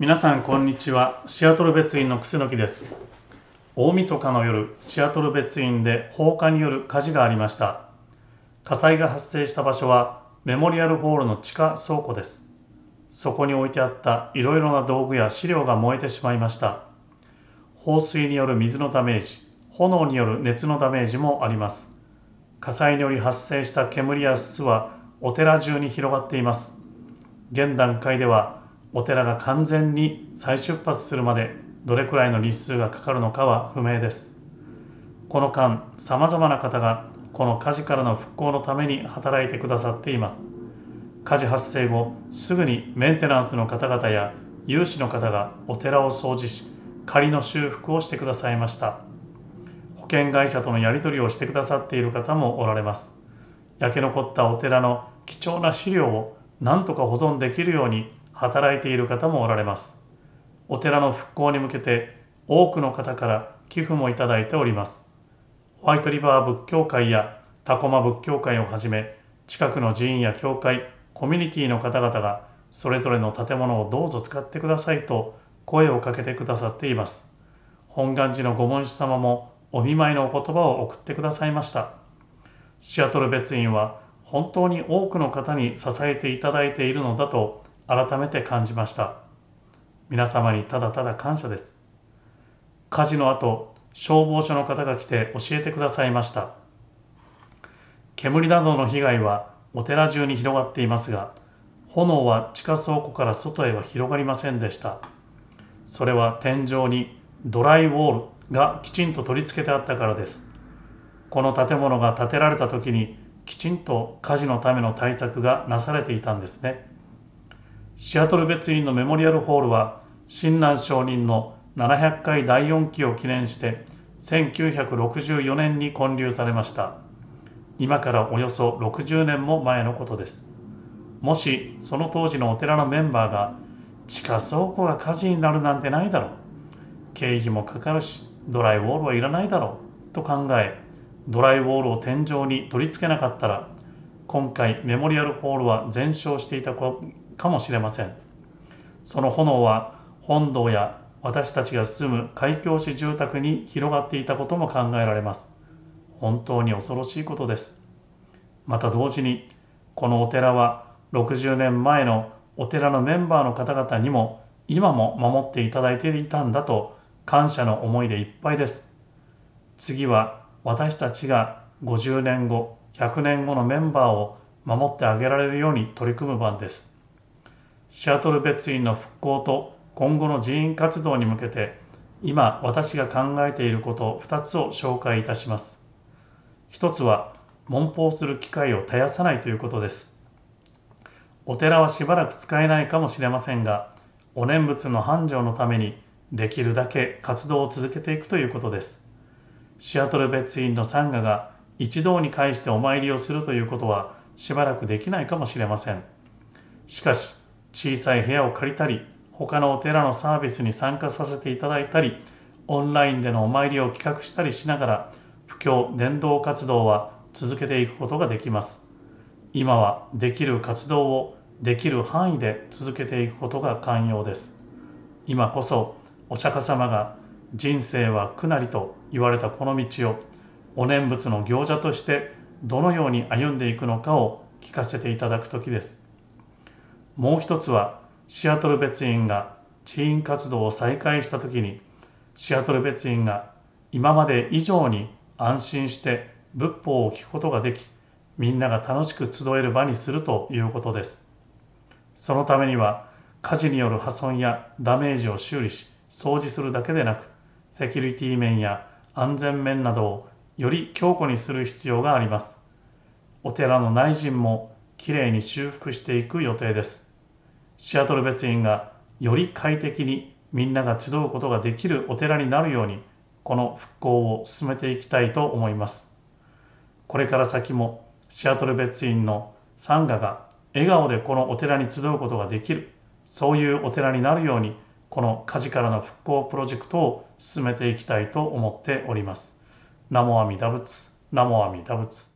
皆さんこんにちは。シアトル別院の楠木です。大晦日の夜シアトル別院で放火による火事がありました。火災が発生した場所はメモリアルホールの地下倉庫です。そこに置いてあったいろいろな道具や資料が燃えてしまいました。放水による水のダメージ炎による熱のダメージもあります。火災により発生した煙や巣はお寺中に広がっています。現段階ではお寺が完全に再出発するまでどれくらいの日数がかかるのかは不明です。この間さまざまな方がこの火事からの復興のために働いてくださっています。火事発生後すぐにメンテナンスの方々や有志の方がお寺を掃除し仮の修復をしてくださいました。保険会社とのやり取りをしてくださっている方もおられます。焼け残ったお寺の貴重な資料を何とか保存できるように働いている方もおられます。お寺の復興に向けて多くの方から寄付もいただいております。ホワイトリバー仏教会やタコマ仏教会をはじめ近くの寺院や教会、コミュニティの方々がそれぞれの建物をどうぞ使ってくださいと声をかけてくださっています。本願寺のご門師様もお見舞いのお言葉を送ってくださいました。シアトル別院は本当に多くの方に支えていただいているのだと改めて感じました。皆様にただただ感謝です。火事の後消防署の方が来て教えてくださいました。煙などの被害はお寺中に広がっていますが炎は地下倉庫から外へは広がりませんでした。それは天井にドライウォールがきちんと取り付けてあったからです。この建物が建てられた時にきちんと火事のための対策がなされていたんですね。シアトル別院のメモリアルホールは親鸞上人の700回第4期を記念して1964年に建立されました。今からおよそ60年も前のことです。もしその当時のお寺のメンバーが地下倉庫が火事になるなんてないだろう。経費もかかるしドライウォールはいらないだろう。と考えドライウォールを天井に取り付けなかったら今回メモリアルホールは全焼していたかもしれません。その炎は本堂や私たちが住む開教師住宅に広がっていたことも考えられます。本当に恐ろしいことです。また同時にこのお寺は60年前のお寺のメンバーの方々にも今も守っていただいていたんだと感謝の思いでいっぱいです。次は私たちが50年後100年後のメンバーを守ってあげられるように取り組む番です。シアトル別院の復興と今後の寺院活動に向けて今私が考えていること2つを紹介いたします。1つは文法する機会を絶やさないということです。お寺はしばらく使えないかもしれませんがお念仏の繁盛のためにできるだけ活動を続けていくということです。シアトル別院のサンガが一堂に会してお参りをするということはしばらくできないかもしれません。しかし小さい部屋を借りたり他のお寺のサービスに参加させていただいたりオンラインでのお参りを企画したりしながら布教伝道活動は続けていくことができます。今はできる活動をできる範囲で続けていくことが寛容です。今こそお釈迦様が人生は苦なりと言われたこの道をお念仏の行者としてどのように歩んでいくのかを聞かせていただく時です。もう一つはシアトル別院がチーン活動を再開した時にシアトル別院が今まで以上に安心して仏法を聞くことができみんなが楽しく集える場にするということですそのためには火事による破損やダメージを修理し掃除するだけでなくセキュリティ面や安全面などをより強固にする必要がありますお寺の内陣もきれいに修復していく予定です。シアトル別院がより快適にみんなが集うことができるお寺になるようにこの復興を進めていきたいと思います。これから先もシアトル別院のサンガが笑顔でこのお寺に集うことができるそういうお寺になるようにこの火事からの復興プロジェクトを進めていきたいと思っております。ナモアミダ仏、ナモアミダ仏。